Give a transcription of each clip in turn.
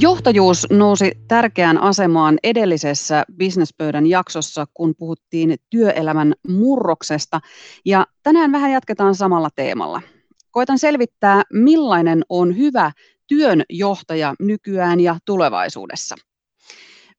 Johtajuus nousi tärkeään asemaan edellisessä bisnespöydän jaksossa, kun puhuttiin työelämän murroksesta. Ja tänään vähän jatketaan samalla teemalla. Koitan selvittää, millainen on hyvä työnjohtaja nykyään ja tulevaisuudessa.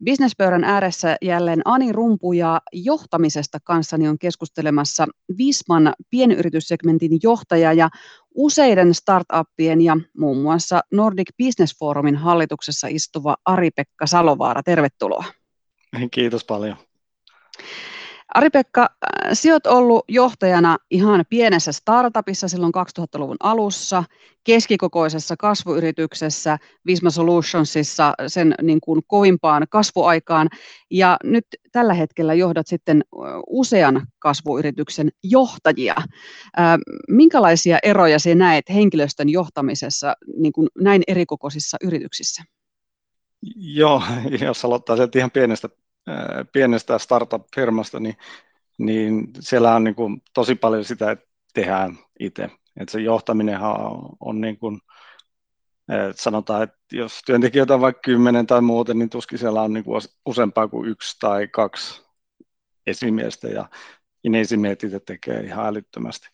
Businesspöydän ääressä jälleen Ani Rumpu ja johtamisesta kanssani on keskustelemassa Visman pienyrityssegmentin johtaja ja useiden startuppien ja muun muassa Nordic Business Forumin hallituksessa istuva Ari-Pekka Salovaara. Tervetuloa. Kiitos paljon. Ari-Pekka, äh, sinä olet ollut johtajana ihan pienessä startupissa silloin 2000-luvun alussa, keskikokoisessa kasvuyrityksessä, Visma Solutionsissa sen niin kuin kovimpaan kasvuaikaan, ja nyt tällä hetkellä johdat sitten usean kasvuyrityksen johtajia. Minkälaisia eroja sinä näet henkilöstön johtamisessa niin kuin näin erikokoisissa yrityksissä? Joo, jos aloittaa sieltä ihan pienestä pienestä startup-firmasta, niin, niin siellä on niin kuin tosi paljon sitä, että tehdään itse. Että se johtaminen on, on niin kuin, sanotaan, että jos työntekijöitä on vaikka kymmenen tai muuten, niin tuskin siellä on niin kuin useampaa kuin yksi tai kaksi esimiestä, ja, ja ne esimiehet itse tekee ihan älyttömästi.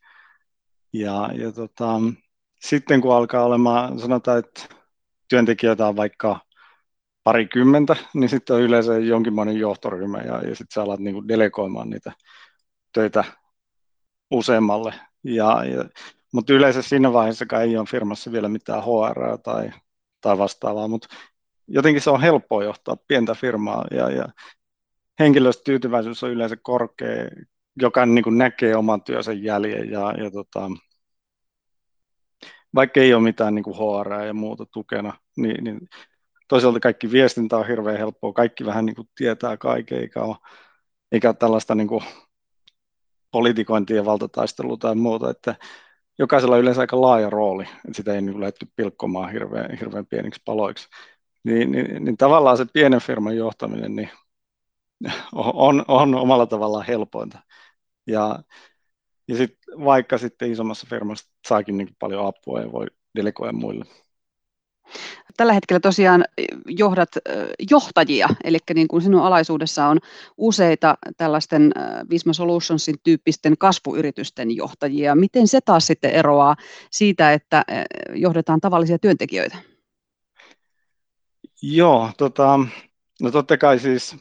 Ja, ja tota, sitten kun alkaa olemaan, sanotaan, että työntekijöitä on vaikka parikymmentä, niin sitten on yleensä jonkinlainen johtoryhmä ja, ja sitten sä alat niin delegoimaan niitä töitä useammalle. Ja, ja, mutta yleensä siinä vaiheessa ei ole firmassa vielä mitään HR tai, tai vastaavaa, mutta jotenkin se on helppoa johtaa pientä firmaa ja, ja henkilöstötyytyväisyys on yleensä korkea, joka niin kuin näkee oman työnsä jäljen ja, ja tota, vaikka ei ole mitään niin kuin HR ja muuta tukena, niin, niin toisaalta kaikki viestintä on hirveän helppoa, kaikki vähän niin kuin tietää kaiken, eikä ole, eikä ole tällaista niin kuin politikointia, valtataistelua tai muuta, että jokaisella on yleensä aika laaja rooli, että sitä ei niin lähdetty pilkkomaan hirveän, hirveän pieniksi paloiksi. Niin, niin, niin tavallaan se pienen firman johtaminen niin on, on omalla tavallaan helpointa. Ja, ja sit, vaikka sitten isommassa firmassa saakin niin paljon apua ja voi delegoida muille. Tällä hetkellä tosiaan johdat johtajia, eli niin kuin sinun alaisuudessa on useita tällaisten Visma Solutionsin tyyppisten kasvuyritysten johtajia. Miten se taas sitten eroaa siitä, että johdetaan tavallisia työntekijöitä? Joo, tota, no totta kai siis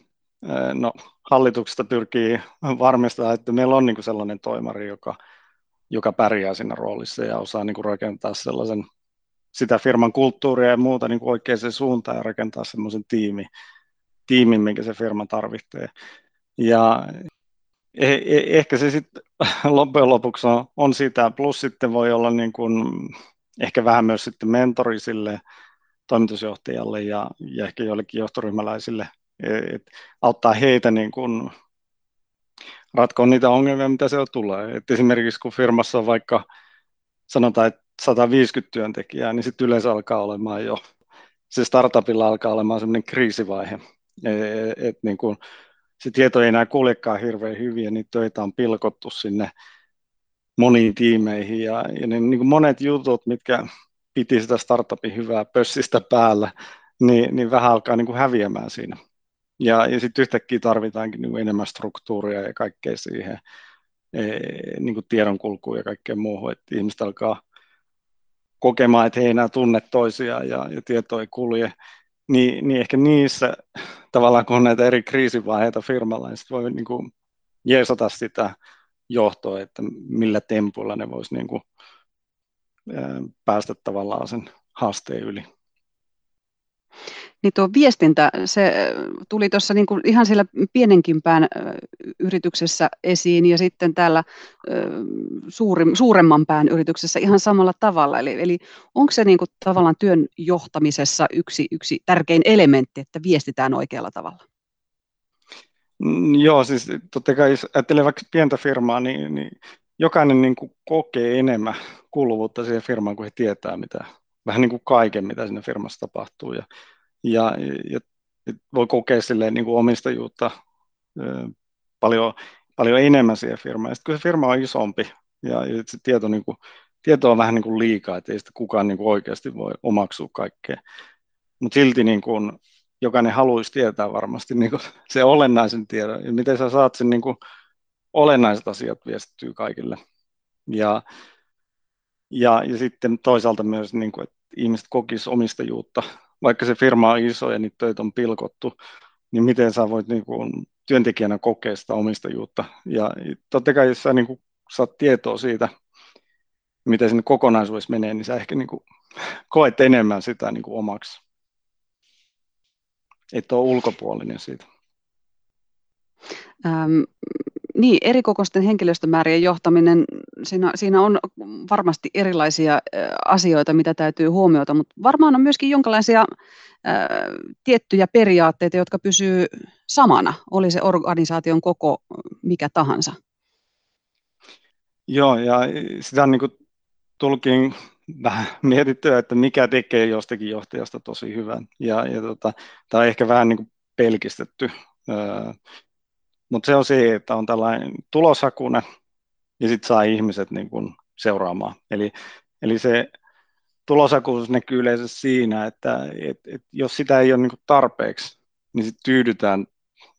no, hallituksesta pyrkii varmistamaan, että meillä on niin kuin sellainen toimari, joka, joka pärjää siinä roolissa ja osaa niin kuin rakentaa sellaisen sitä firman kulttuuria ja muuta niin kuin oikeaan suuntaan ja rakentaa semmoisen tiimi, tiimin, minkä se firma tarvitsee. Ja eh, eh, ehkä se sitten loppujen lopuksi on, on sitä, plus sitten voi olla niin kuin, ehkä vähän myös sitten mentori sille toimitusjohtajalle ja, ja ehkä joillekin johtoryhmäläisille, et auttaa heitä niin kuin ratkoa niitä ongelmia, mitä se tulee. Et esimerkiksi kun firmassa on vaikka sanotaan, että 150 työntekijää, niin sitten yleensä alkaa olemaan jo, se startupilla alkaa olemaan semmoinen kriisivaihe, että et niin kuin, se tieto ei enää kuljekaan hirveän hyvin ja niitä töitä on pilkottu sinne moniin tiimeihin ja, ja ne, niin kuin monet jutut, mitkä piti sitä startupin hyvää pössistä päällä, niin, niin vähän alkaa niin kuin häviämään siinä. Ja, ja sitten yhtäkkiä tarvitaankin niin enemmän struktuuria ja kaikkea siihen, e, niin kuin tiedonkulkuun ja kaikkeen muuhun, että ihmiset alkaa kokemaan, että he enää tunne toisiaan ja, ja tieto ei kulje, niin, niin ehkä niissä tavallaan kun on näitä eri kriisivaiheita firmalla, niin voi niin kuin jeesata sitä johtoa, että millä tempuilla ne voisi niin kuin, päästä tavallaan sen haasteen yli niin tuo viestintä, se tuli tuossa niin kuin ihan siellä pienenkin pään yrityksessä esiin ja sitten täällä suuri, suuremman pään yrityksessä ihan samalla tavalla. Eli, eli onko se niin kuin tavallaan työn johtamisessa yksi, yksi tärkein elementti, että viestitään oikealla tavalla? Mm, joo, siis totta kai jos ajattelee vaikka pientä firmaa, niin, niin jokainen niin kuin kokee enemmän kuuluvuutta siihen firmaan, kun he tietää mitä, vähän niin kuin kaiken, mitä siinä firmassa tapahtuu. Ja ja, ja voi kokea silleen niin kuin omistajuutta paljon, paljon enemmän siihen firmaan. Sitten kun se firma on isompi ja, ja se tieto, niin kuin, tieto on vähän niin kuin liikaa, että ei sitä kukaan niin kuin oikeasti voi omaksua kaikkea, mutta silti niin kuin jokainen haluaisi tietää varmasti niin kuin se olennaisen tiedon, ja miten sä saat sen niin kuin olennaiset asiat viestittyä kaikille. Ja, ja, ja sitten toisaalta myös, niin kuin, että ihmiset kokisivat omistajuutta, vaikka se firma on iso ja niitä töitä on pilkottu, niin miten sä voit niin kuin, työntekijänä kokea sitä omistajuutta. Ja totta kai, jos sä niin kuin, saat tietoa siitä, miten sinne kokonaisuudessa menee, niin sä ehkä niin kuin, koet enemmän sitä niin kuin omaksi. Et ole ulkopuolinen siitä. Ähm, niin, erikokoisten henkilöstömäärien johtaminen, siinä, siinä on varmasti erilaisia asioita, mitä täytyy huomioida, mutta varmaan on myöskin jonkinlaisia ää, tiettyjä periaatteita, jotka pysyy samana, oli se organisaation koko mikä tahansa. Joo, ja sitä on niin kuin tulkin vähän mietittyä, että mikä tekee jostakin johtajasta tosi hyvän. Ja, ja tota, tämä on ehkä vähän niin kuin pelkistetty, mutta se on se, että on tällainen tuloshakuna ja sitten saa ihmiset niin kuin seuraamaan. Eli, eli se tuloshakuus näkyy yleensä siinä, että et, et jos sitä ei ole niin tarpeeksi, niin sitten tyydytään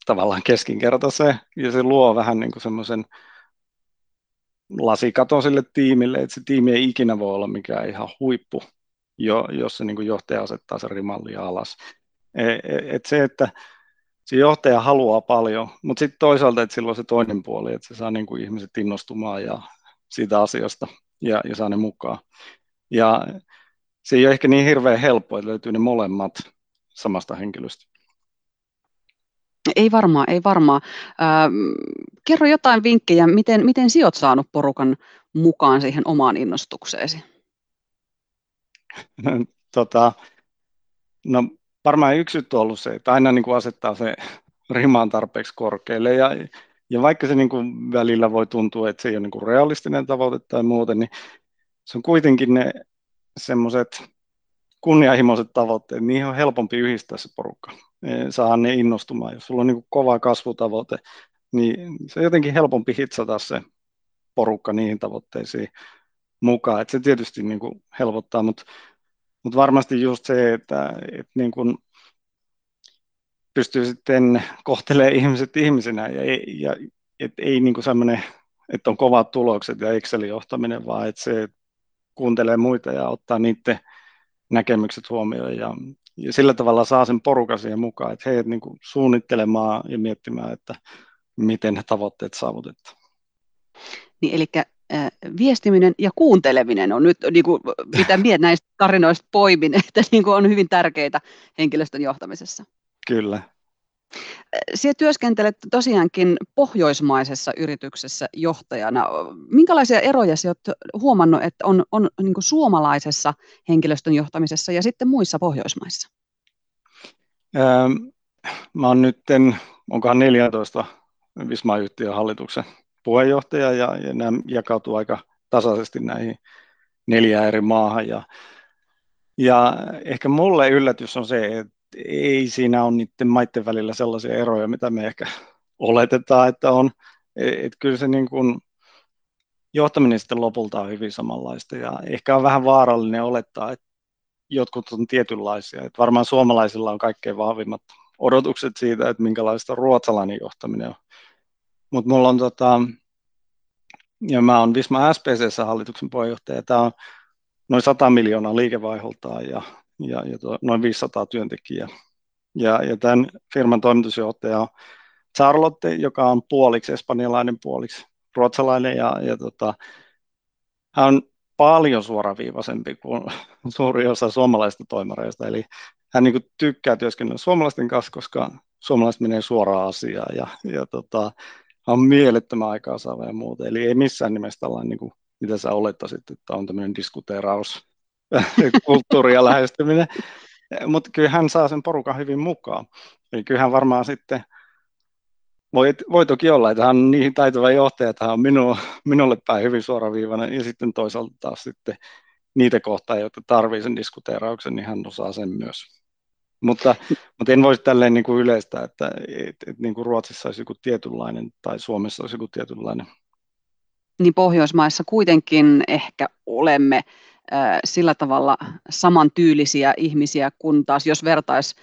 tavallaan keskinkertaiseen ja se luo vähän niin semmoisen lasikaton sille tiimille, että se tiimi ei ikinä voi olla mikään ihan huippu, jo, jos se niin johtaja asettaa sen rimallia alas. Et, e, et se, että se johtaja haluaa paljon, mutta sitten toisaalta, että silloin se toinen puoli, että se saa niin kuin ihmiset innostumaan ja siitä asiasta ja, ja saa ne mukaan. Ja se ei ole ehkä niin hirveän helppo, että löytyy ne molemmat samasta henkilöstä. Ei varmaan, ei varmaan. Ähm, kerro jotain vinkkejä, miten, miten sinä olet saanut porukan mukaan siihen omaan innostukseesi? tota, no varmaan yksi on ollut se, että aina niin kuin asettaa se rimaan tarpeeksi korkealle ja, ja vaikka se niin kuin välillä voi tuntua, että se ei ole niin kuin realistinen tavoite tai muuten, niin se on kuitenkin ne semmoiset kunnianhimoiset tavoitteet, niihin on helpompi yhdistää se porukka, saa ne innostumaan. Jos sulla on niin kova kasvutavoite, niin se on jotenkin helpompi hitsata se porukka niihin tavoitteisiin mukaan. Et se tietysti niin kuin helpottaa, mutta mutta varmasti just se, että, että niin kuin pystyy sitten kohtelemaan ihmiset ihmisinä ja, ja että ei niin semmoinen, että on kovat tulokset ja Excelin johtaminen, vaan että se kuuntelee muita ja ottaa niiden näkemykset huomioon ja, ja sillä tavalla saa sen porukan siihen mukaan, että heidät niin suunnittelemaan ja miettimään, että miten ne tavoitteet saavutetaan. Niin, eli viestiminen ja kuunteleminen on nyt, niin kuin, mitä minä näistä tarinoista poimin, että niin kuin on hyvin tärkeitä henkilöstön johtamisessa. Kyllä. Sinä työskentelet tosiaankin pohjoismaisessa yrityksessä johtajana. Minkälaisia eroja sinä olet huomannut, että on, on niin kuin suomalaisessa henkilöstön johtamisessa ja sitten muissa Pohjoismaissa? Ähm, mä oon nyt, onkohan 14 Visma-yhtiön hallituksen puheenjohtaja ja, ja nämä jakautuu aika tasaisesti näihin neljään eri maahan. Ja, ja ehkä mulle yllätys on se, että ei siinä ole niiden maiden välillä sellaisia eroja, mitä me ehkä oletetaan, että on. Että kyllä se niin kuin, johtaminen sitten lopulta on hyvin samanlaista ja ehkä on vähän vaarallinen olettaa, että jotkut on tietynlaisia. Että varmaan suomalaisilla on kaikkein vahvimmat odotukset siitä, että minkälaista ruotsalainen johtaminen on. Mutta mulla on tota, ja mä oon Visma SPCssä hallituksen puheenjohtaja. Tämä on noin 100 miljoonaa liikevaiholtaan ja, ja, ja to, noin 500 työntekijää. Ja, ja tämän firman toimitusjohtaja on Charlotte, joka on puoliksi espanjalainen, puoliksi ruotsalainen ja, ja tota, hän on paljon suoraviivaisempi kuin suuri osa suomalaisista toimareista. Eli hän niin tykkää työskennellä suomalaisten kanssa, koska suomalaiset menee suoraan asiaan ja, ja tota, on mielettömän aikaa saava ja muuta. Eli ei missään nimessä tällainen, niin kuin, mitä sä olettaisit, että on tämmöinen diskuteeraus, kulttuuri ja lähestyminen. Mutta kyllä hän saa sen porukan hyvin mukaan. Eli kyllähän varmaan sitten, voi, voi toki olla, että hän on niin taitava johtaja, että hän on minu, minulle päin hyvin suoraviivainen, ja sitten toisaalta taas sitten niitä kohtaa, joita tarvii sen diskuteerauksen, niin hän osaa sen myös. Mutta, mutta en voisi tälleen niin kuin yleistä, että, että, että niin kuin Ruotsissa olisi joku tietynlainen tai Suomessa olisi joku tietynlainen. Niin Pohjoismaissa kuitenkin ehkä olemme sillä tavalla samantyylisiä ihmisiä, kun taas jos vertaisi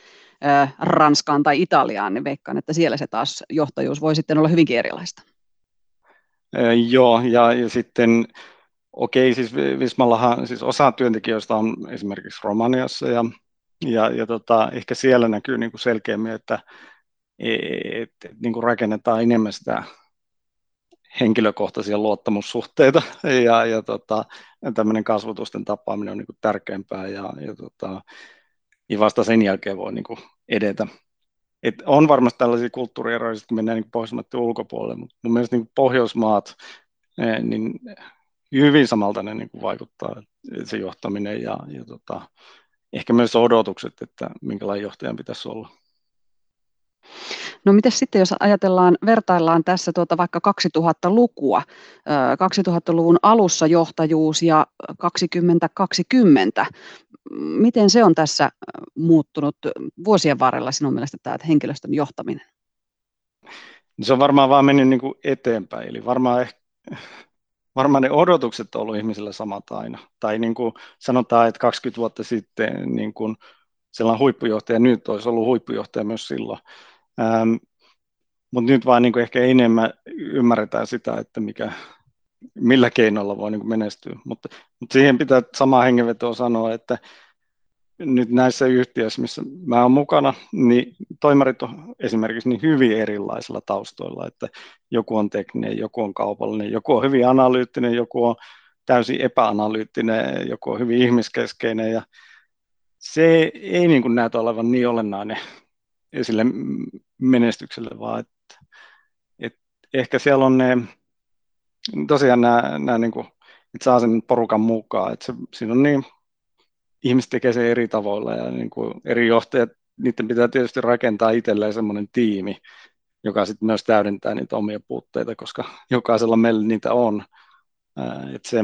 Ranskaan tai Italiaan, niin veikkaan, että siellä se taas johtajuus voi sitten olla hyvinkin erilaista. Joo, ja, ja sitten okei, siis Vismallahan siis osa työntekijöistä on esimerkiksi Romaniassa ja, ja, ja tota, ehkä siellä näkyy niin kuin selkeämmin, että et, et, niin kuin rakennetaan enemmän sitä henkilökohtaisia luottamussuhteita ja, ja tota, tämmöinen kasvotusten tapaaminen on niin kuin tärkeämpää ja, ja, tota, ja vasta sen jälkeen voi niin kuin edetä. Et on varmasti tällaisia kulttuurieroja, kun mennään niin Pohjoismaiden ulkopuolelle, mutta mun mielestä niin Pohjoismaat, eh, niin hyvin samalta ne niin kuin vaikuttaa se johtaminen ja, ja tota, ehkä myös odotukset, että minkälainen johtajan pitäisi olla. No miten sitten, jos ajatellaan, vertaillaan tässä tuota vaikka 2000-lukua, 2000-luvun alussa johtajuus ja 2020, miten se on tässä muuttunut vuosien varrella sinun mielestä tämä henkilöstön johtaminen? Se on varmaan vaan mennyt niin kuin eteenpäin, eli varmaan, ehkä, varmaan ne odotukset on ollut ihmisillä samat aina. Tai niin kuin sanotaan, että 20 vuotta sitten niin kuin sellainen huippujohtaja nyt olisi ollut huippujohtaja myös silloin. Ähm, mutta nyt vaan niin kuin ehkä enemmän ymmärretään sitä, että mikä, millä keinoilla voi niin kuin menestyä. Mutta, mutta siihen pitää samaa hengenvetoa sanoa, että nyt näissä yhtiöissä, missä mä olen mukana, niin toimarit on esimerkiksi niin hyvin erilaisilla taustoilla, että joku on tekninen, joku on kaupallinen, joku on hyvin analyyttinen, joku on täysin epäanalyyttinen, joku on hyvin ihmiskeskeinen ja se ei niin kuin näytä olevan niin olennainen sille menestykselle, vaan että, että ehkä siellä on ne, tosiaan nämä, nämä niin kuin, että saa sen porukan mukaan, että se, siinä on niin, ihmiset tekee sen eri tavoilla ja niin kuin eri johtajat, niiden pitää tietysti rakentaa itselleen semmoinen tiimi, joka sitten myös täydentää niitä omia puutteita, koska jokaisella meillä niitä on. Että se,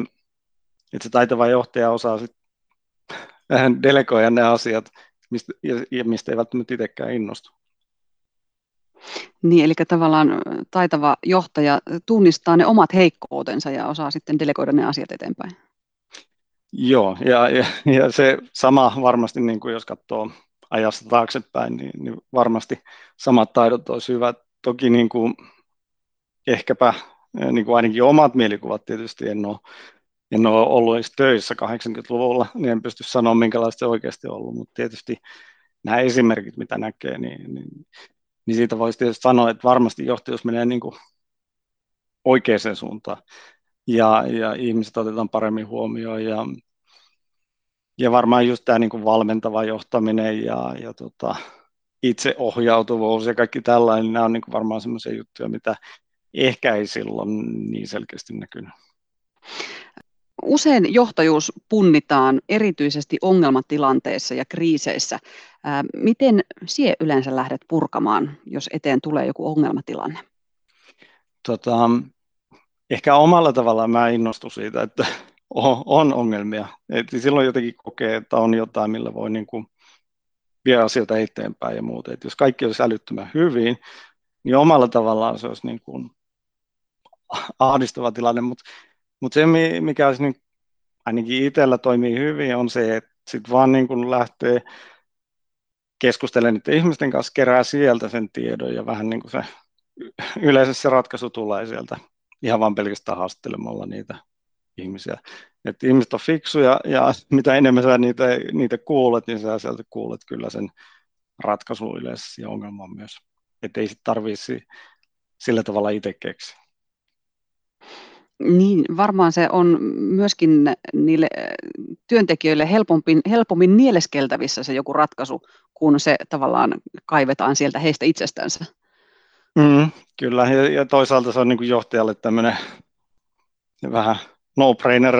että se taitava johtaja osaa sitten delegoida ne asiat, mistä, ja, ja mistä ei välttämättä itsekään innostu. Niin, eli tavallaan taitava johtaja tunnistaa ne omat heikkoutensa ja osaa sitten delegoida ne asiat eteenpäin. Joo, ja, ja, ja se sama varmasti, niin kuin jos katsoo ajasta taaksepäin, niin, niin varmasti samat taidot olisi hyvä. Toki niin kuin, ehkäpä niin kuin ainakin omat mielikuvat tietysti en ole, en ole ollut edes töissä 80-luvulla, niin en pysty sanoa minkälaista se oikeasti on ollut, mutta tietysti nämä esimerkit, mitä näkee, niin, niin niin siitä voisi tietysti sanoa, että varmasti johtajuus menee niin kuin oikeaan suuntaan ja, ja ihmiset otetaan paremmin huomioon ja, ja varmaan just tämä niin kuin valmentava johtaminen ja, ja tota, itseohjautuvuus ja kaikki tällainen, niin nämä on niin kuin varmaan sellaisia juttuja, mitä ehkä ei silloin niin selkeästi näkynyt. Usein johtajuus punnitaan erityisesti ongelmatilanteissa ja kriiseissä. Miten sie yleensä lähdet purkamaan, jos eteen tulee joku ongelmatilanne? Tota, ehkä omalla tavallaan mä innostun siitä, että on ongelmia. Et silloin jotenkin kokee, että on jotain, millä voi niin kuin viedä asioita eteenpäin ja muuta. Et jos kaikki olisi älyttömän hyvin, niin omalla tavallaan se olisi niin kuin ahdistava tilanne, mutta mutta se, mikä olisi niin, ainakin itsellä toimii hyvin, on se, että sitten vaan niin kun lähtee keskustelemaan niiden ihmisten kanssa, kerää sieltä sen tiedon ja vähän niin kuin se yleensä se ratkaisu tulee sieltä ihan vaan pelkästään haastelemalla niitä ihmisiä. Et ihmiset on fiksuja ja mitä enemmän sä niitä, niitä kuulet, niin sä sieltä kuulet kyllä sen ratkaisun yleensä ja ongelman myös. Että ei sitten tarvitse sillä tavalla itse keksiä. Niin, varmaan se on myöskin niille työntekijöille helpommin, helpommin nieleskeltävissä se joku ratkaisu, kun se tavallaan kaivetaan sieltä heistä itsestänsä. Mm, kyllä, ja, ja toisaalta se on niin kuin johtajalle tämmöinen vähän no-brainer,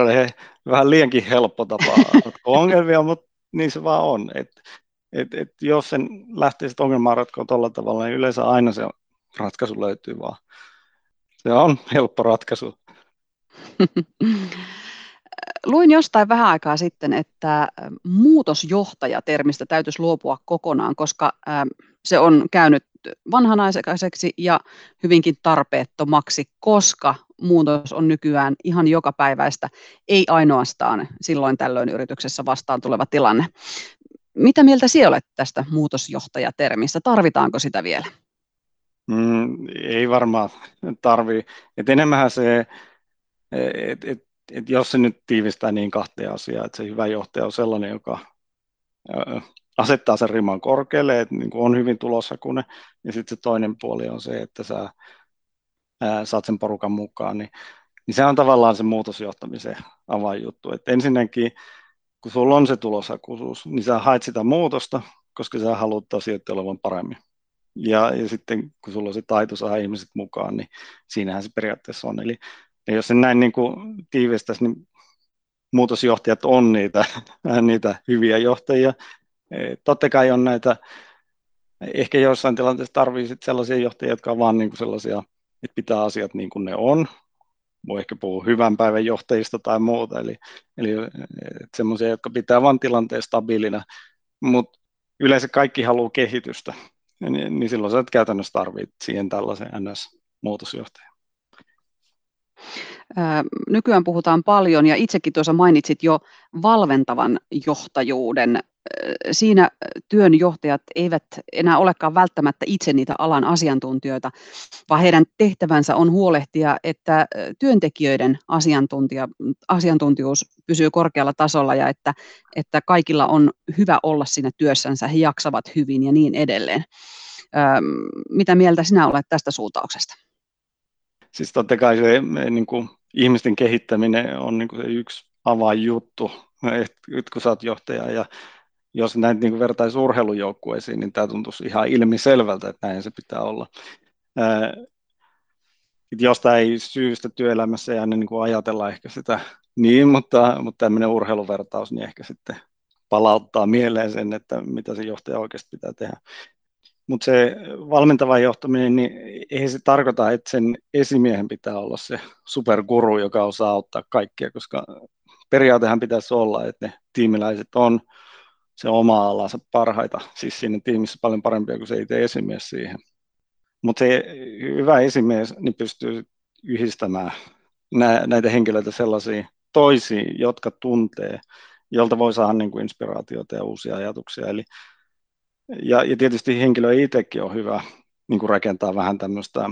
vähän liiankin helppo tapa ongelmia, mutta niin se vaan on. Et, et, et jos sen lähtee sitten ongelmaa ratkoa tuolla tavalla, niin yleensä aina se ratkaisu löytyy vaan. Se on helppo ratkaisu. Luin jostain vähän aikaa sitten, että muutosjohtajatermistä täytyisi luopua kokonaan, koska se on käynyt vanhanaikaiseksi ja hyvinkin tarpeettomaksi, koska muutos on nykyään ihan jokapäiväistä, ei ainoastaan silloin tällöin yrityksessä vastaan tuleva tilanne. Mitä mieltä sinä olet tästä muutosjohtajatermistä? Tarvitaanko sitä vielä? Mm, ei varmaan tarvii. Et enemmän se, et, et, et jos se nyt tiivistää niin kahteen asiaan, että se hyvä johtaja on sellainen, joka asettaa sen riman korkealle, että niin on hyvin tuloshakunen, ja sitten se toinen puoli on se, että sä ää, saat sen porukan mukaan, niin, niin se on tavallaan se muutosjohtamisen avainjuttu. Et ensinnäkin, kun sulla on se tuloshakuisuus, niin sä haet sitä muutosta, koska sä haluat asioiden olevan paremmin. Ja, ja sitten kun sulla on se taito saada ihmiset mukaan, niin siinähän se periaatteessa on. Eli jos sen näin niin kuin tiivistäisi, niin muutosjohtajat on niitä, niitä hyviä johtajia. Totta kai on näitä, ehkä jossain tilanteessa tarvii sellaisia johtajia, jotka on vaan niin kuin sellaisia, että pitää asiat niin kuin ne on. Voi ehkä puhua hyvän päivän johtajista tai muuta, eli, eli sellaisia, jotka pitää vain tilanteen stabiilina, mutta yleensä kaikki haluaa kehitystä, niin, niin silloin sä et käytännössä tarvitse siihen tällaisen NS-muutosjohtajan. Nykyään puhutaan paljon, ja itsekin tuossa mainitsit jo valventavan johtajuuden. Siinä työn johtajat eivät enää olekaan välttämättä itse niitä alan asiantuntijoita, vaan heidän tehtävänsä on huolehtia, että työntekijöiden asiantuntija, asiantuntijuus pysyy korkealla tasolla ja että, että kaikilla on hyvä olla siinä työssänsä, he jaksavat hyvin ja niin edelleen. Mitä mieltä sinä olet tästä suuntauksesta? Siis totta kai se niin kuin, ihmisten kehittäminen on niin kuin se yksi avainjuttu, että kun sä oot johtaja ja jos näitä niin vertaisi urheilujoukkueisiin, niin tämä tuntuisi ihan ilmiselvältä, että näin se pitää olla. Ää, jostain syystä työelämässä ei niin kuin ajatella ehkä sitä niin, mutta, mutta tämmöinen urheiluvertaus niin ehkä sitten palauttaa mieleen sen, että mitä se johtaja oikeasti pitää tehdä. Mutta se valmentava johtaminen, niin ei se tarkoita, että sen esimiehen pitää olla se superguru, joka osaa auttaa kaikkia, koska periaatehan pitäisi olla, että ne tiimiläiset on se oma alansa parhaita, siis siinä tiimissä paljon parempia kuin se itse esimies siihen. Mutta se hyvä esimies niin pystyy yhdistämään näitä henkilöitä sellaisiin toisiin, jotka tuntee, jolta voi saada niin kuin inspiraatiota ja uusia ajatuksia. Eli ja, ja tietysti henkilö itsekin on hyvä niin kuin rakentaa vähän tämmöistä,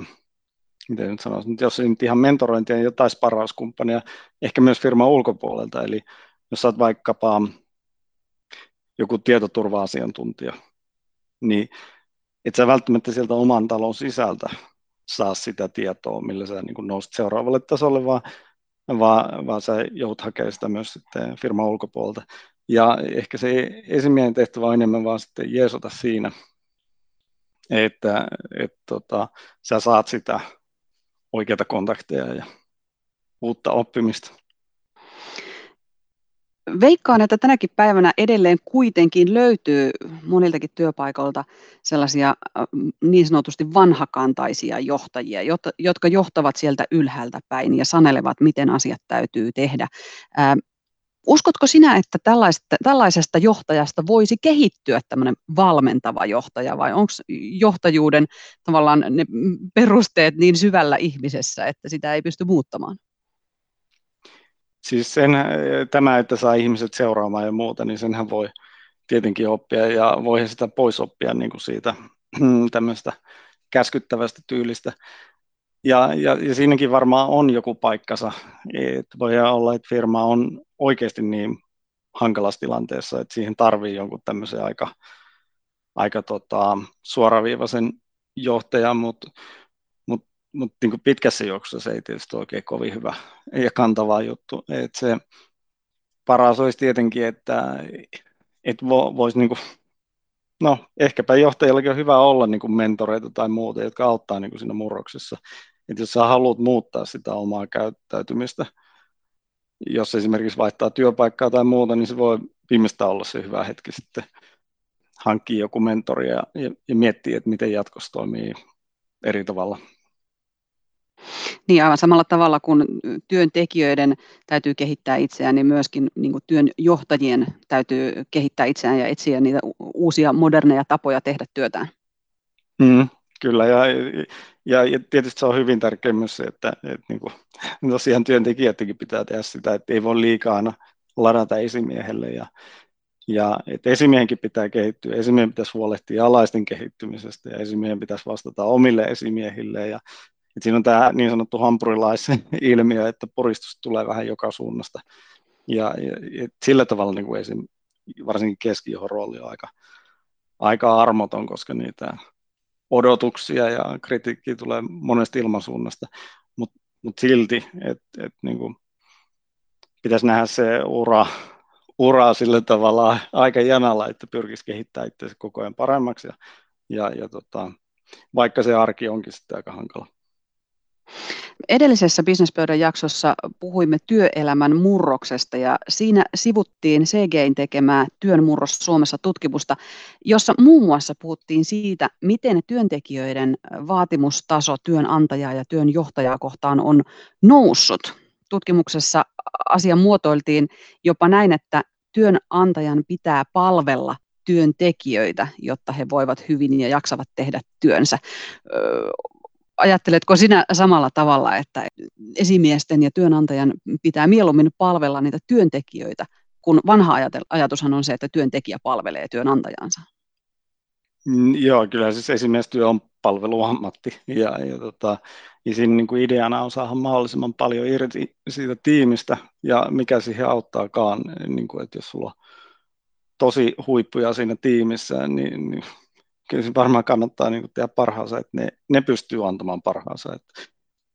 miten nyt sanoisin, jos ei nyt ihan mentorointia, niin jotain sparrauskumppania, ehkä myös firman ulkopuolelta. Eli jos olet vaikkapa joku tietoturva-asiantuntija, niin et sä välttämättä sieltä oman talon sisältä saa sitä tietoa, millä sä niin nousit seuraavalle tasolle, vaan, vaan, vaan sä joudut hakemaan sitä myös sitten firman ulkopuolelta. Ja ehkä se esimiehen tehtävä on enemmän vaan sitten jeesota siinä, että et, tota, sä saat sitä oikeita kontakteja ja uutta oppimista. Veikkaan, että tänäkin päivänä edelleen kuitenkin löytyy moniltakin työpaikoilta sellaisia äh, niin sanotusti vanhakantaisia johtajia, jotka johtavat sieltä ylhäältä päin ja sanelevat, miten asiat täytyy tehdä. Uskotko sinä, että tällaisesta, tällaisesta johtajasta voisi kehittyä tämmöinen valmentava johtaja vai onko johtajuuden tavallaan ne perusteet niin syvällä ihmisessä, että sitä ei pysty muuttamaan? Siis sen, tämä, että saa ihmiset seuraamaan ja muuta, niin senhän voi tietenkin oppia ja voi sitä pois oppia niin kuin siitä tämmöistä käskyttävästä tyylistä. Ja, ja, ja siinäkin varmaan on joku paikkansa. että voi olla, että firma on oikeasti niin hankalassa tilanteessa, että siihen tarvii jonkun tämmöisen aika, aika tota, suoraviivaisen johtajan, mutta mut, mut, niin pitkässä juoksussa se ei tietysti oikein kovin hyvä ja kantava juttu. Et se paras olisi tietenkin, että et vo, voisi niin kuin, no ehkäpä johtajillakin on hyvä olla niin kuin mentoreita tai muuta, jotka auttaa niin kuin siinä murroksessa. Että jos sä haluat muuttaa sitä omaa käyttäytymistä, jos esimerkiksi vaihtaa työpaikkaa tai muuta, niin se voi viimeistään olla se hyvä hetki sitten hankkia joku mentori ja, ja, ja miettiä, että miten jatkossa toimii eri tavalla. Niin aivan samalla tavalla kuin työntekijöiden täytyy kehittää itseään, niin myöskin niin kuin työnjohtajien täytyy kehittää itseään ja etsiä niitä uusia moderneja tapoja tehdä työtään. Mm, Kyllä, ja, ja, ja tietysti se on hyvin tärkeä myös se, että, että niin kuin, tosiaan työntekijätkin pitää tehdä sitä, että ei voi liikaa ladata esimiehelle ja, ja että esimiehenkin pitää kehittyä, esimiehen pitäisi huolehtia alaisten kehittymisestä ja esimiehen pitäisi vastata omille esimiehille ja että siinä on tämä niin sanottu hampurilaisen ilmiö, että puristus tulee vähän joka suunnasta. Ja, ja sillä tavalla niin kuin esim, varsinkin keskijohon rooli on aika, aika armoton, koska niitä odotuksia ja kritiikkiä tulee monesta ilmansuunnasta, mutta mut silti, että et, niin pitäisi nähdä se ura, ura sillä tavalla aika janalla, että pyrkisi kehittää itse koko ajan paremmaksi ja, ja, ja tota, vaikka se arki onkin sitten aika hankala. Edellisessä Businesspöydän jaksossa puhuimme työelämän murroksesta ja siinä sivuttiin CGin tekemää työn murros Suomessa tutkimusta, jossa muun muassa puhuttiin siitä, miten työntekijöiden vaatimustaso työnantajaa ja työnjohtajaa kohtaan on noussut. Tutkimuksessa asia muotoiltiin jopa näin, että työnantajan pitää palvella työntekijöitä, jotta he voivat hyvin ja jaksavat tehdä työnsä ajatteletko sinä samalla tavalla, että esimiesten ja työnantajan pitää mieluummin palvella niitä työntekijöitä, kun vanha ajatushan on se, että työntekijä palvelee työnantajansa? Mm, joo, kyllä siis esimiestyö on palveluammatti ja, ja, tota, ja siinä niin kuin ideana on saada mahdollisimman paljon irti siitä tiimistä ja mikä siihen auttaakaan, niin kuin, että jos sulla on tosi huippuja siinä tiimissä, niin, niin kyllä se varmaan kannattaa niin tehdä parhaansa, että ne, ne pystyy antamaan parhaansa. Että,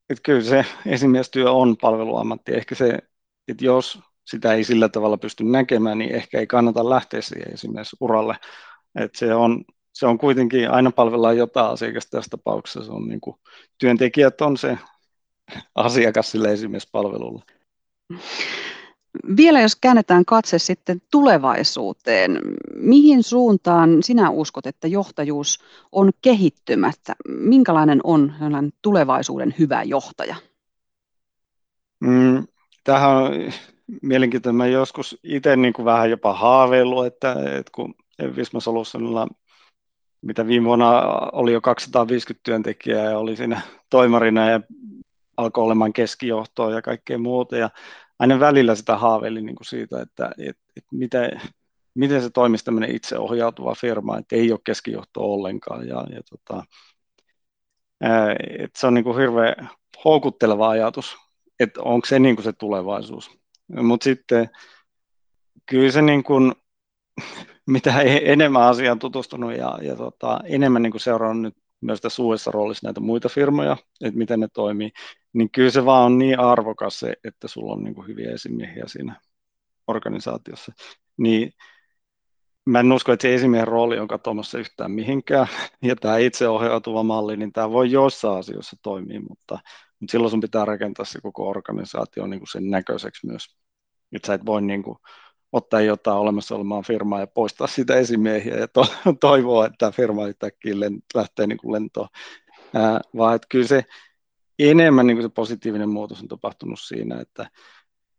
että kyllä se esimiestyö on palveluammatti. Ehkä se, että jos sitä ei sillä tavalla pysty näkemään, niin ehkä ei kannata lähteä siihen esimiesuralla. Että se on, se on kuitenkin, aina palvellaan jotain asiakasta tässä tapauksessa. Se on niin kuin, työntekijät on se asiakas sille esimiespalvelulle. Vielä jos käännetään katse sitten tulevaisuuteen, mihin suuntaan sinä uskot, että johtajuus on kehittymättä? Minkälainen on tulevaisuuden hyvä johtaja? Mm, tähän on mielenkiintoinen. Mä joskus itse niin kuin vähän jopa haaveillut, että, että kun Visma Solutionilla, mitä viime vuonna oli jo 250 työntekijää ja oli siinä toimarina ja alkoi olemaan keskijohtoa ja kaikkea muuta. Ja aina välillä sitä haaveilin niin kuin siitä, että et, et miten, miten se toimisi tämmöinen itseohjautuva firma, että ei ole keskijohtoa ollenkaan. Ja, ja tota, että se on niin kuin hirveän houkutteleva ajatus, että onko se niin kuin se tulevaisuus. Mutta sitten kyllä se niin kuin, mitä enemmän asiaan tutustunut ja, ja tota, enemmän niin kuin seurannut nyt myös tässä uudessa roolissa näitä muita firmoja, että miten ne toimii, niin kyllä se vaan on niin arvokas se, että sulla on niin kuin hyviä esimiehiä siinä organisaatiossa. Niin mä en usko, että se esimiehen rooli on katoamassa yhtään mihinkään, ja tämä itseohjautuva malli, niin tämä voi jossain asioissa toimia, mutta, mutta silloin sun pitää rakentaa se koko organisaatio niin kuin sen näköiseksi myös. Että sä et voi niin kuin, ottaa jotain olemassa olemaan firmaa ja poistaa sitä esimiehiä ja to, toivoa, että firma yhtäkkiä lent, lähtee niin kuin lentoon. Ää, vaan että kyllä se enemmän niin kuin se positiivinen muutos on tapahtunut siinä, että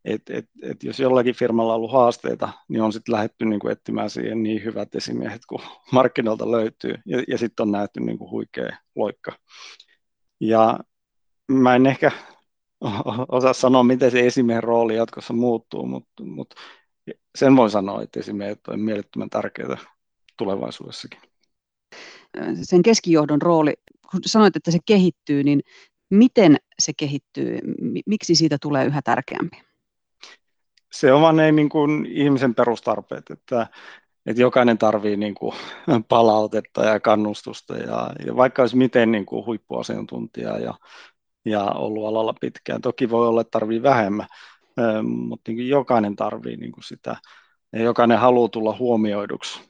et, et, et jos jollakin firmalla on ollut haasteita, niin on sitten lähdetty niin kuin etsimään siihen niin hyvät esimiehet, kun markkinoilta löytyy, ja, ja sitten on nähty niin kuin huikea loikka. Ja mä en ehkä osaa sanoa, miten se esimiehen rooli jatkossa muuttuu, mutta, mutta sen voi sanoa, että esimiehet on mielettömän tärkeää tulevaisuudessakin. Sen keskijohdon rooli, kun sanoit, että se kehittyy, niin miten se kehittyy? Miksi siitä tulee yhä tärkeämpi? Se on vaan ne niin kuin ihmisen perustarpeet, että, että jokainen tarvii niin kuin palautetta ja kannustusta ja, ja vaikka olisi miten niin kuin huippuasiantuntija ja, ja ollut alalla pitkään. Toki voi olla, että tarvii vähemmän, mutta niin jokainen tarvii niin kuin sitä ja jokainen haluaa tulla huomioiduksi.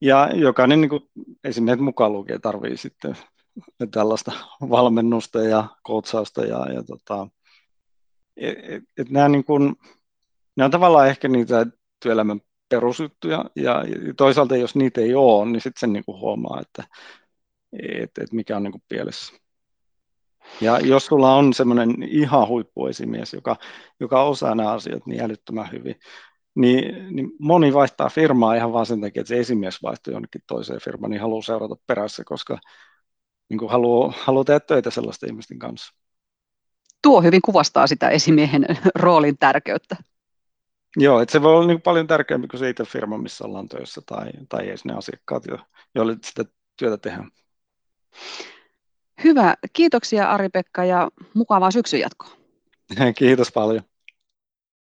Ja jokainen niin kuin, esimerkiksi mukaan lukee tarvii sitten tällaista valmennusta ja koutsausta ja, ja tota, et, et, et nämä, niin kuin, nämä on tavallaan ehkä niitä työelämän perusjuttuja ja, ja toisaalta jos niitä ei ole, niin sitten sen niin kuin huomaa, että et, et mikä on niin kuin pielessä. Ja jos sulla on semmoinen ihan huippuesimies, joka, joka osaa nämä asiat niin älyttömän hyvin, niin, niin moni vaihtaa firmaa ihan vaan sen takia, että se esimies vaihtuu jonnekin toiseen firmaan, niin haluaa seurata perässä, koska niin kuin haluaa, haluaa tehdä töitä sellaisten ihmisten kanssa. Tuo hyvin kuvastaa sitä esimiehen roolin tärkeyttä. Joo, että se voi olla niin paljon tärkeämpi kuin se itse firma, missä ollaan töissä, tai, tai edes ne asiakkaat, joille sitä työtä tehdään. Hyvä. Kiitoksia Ari-Pekka ja mukavaa syksyn jatkoa. Kiitos paljon.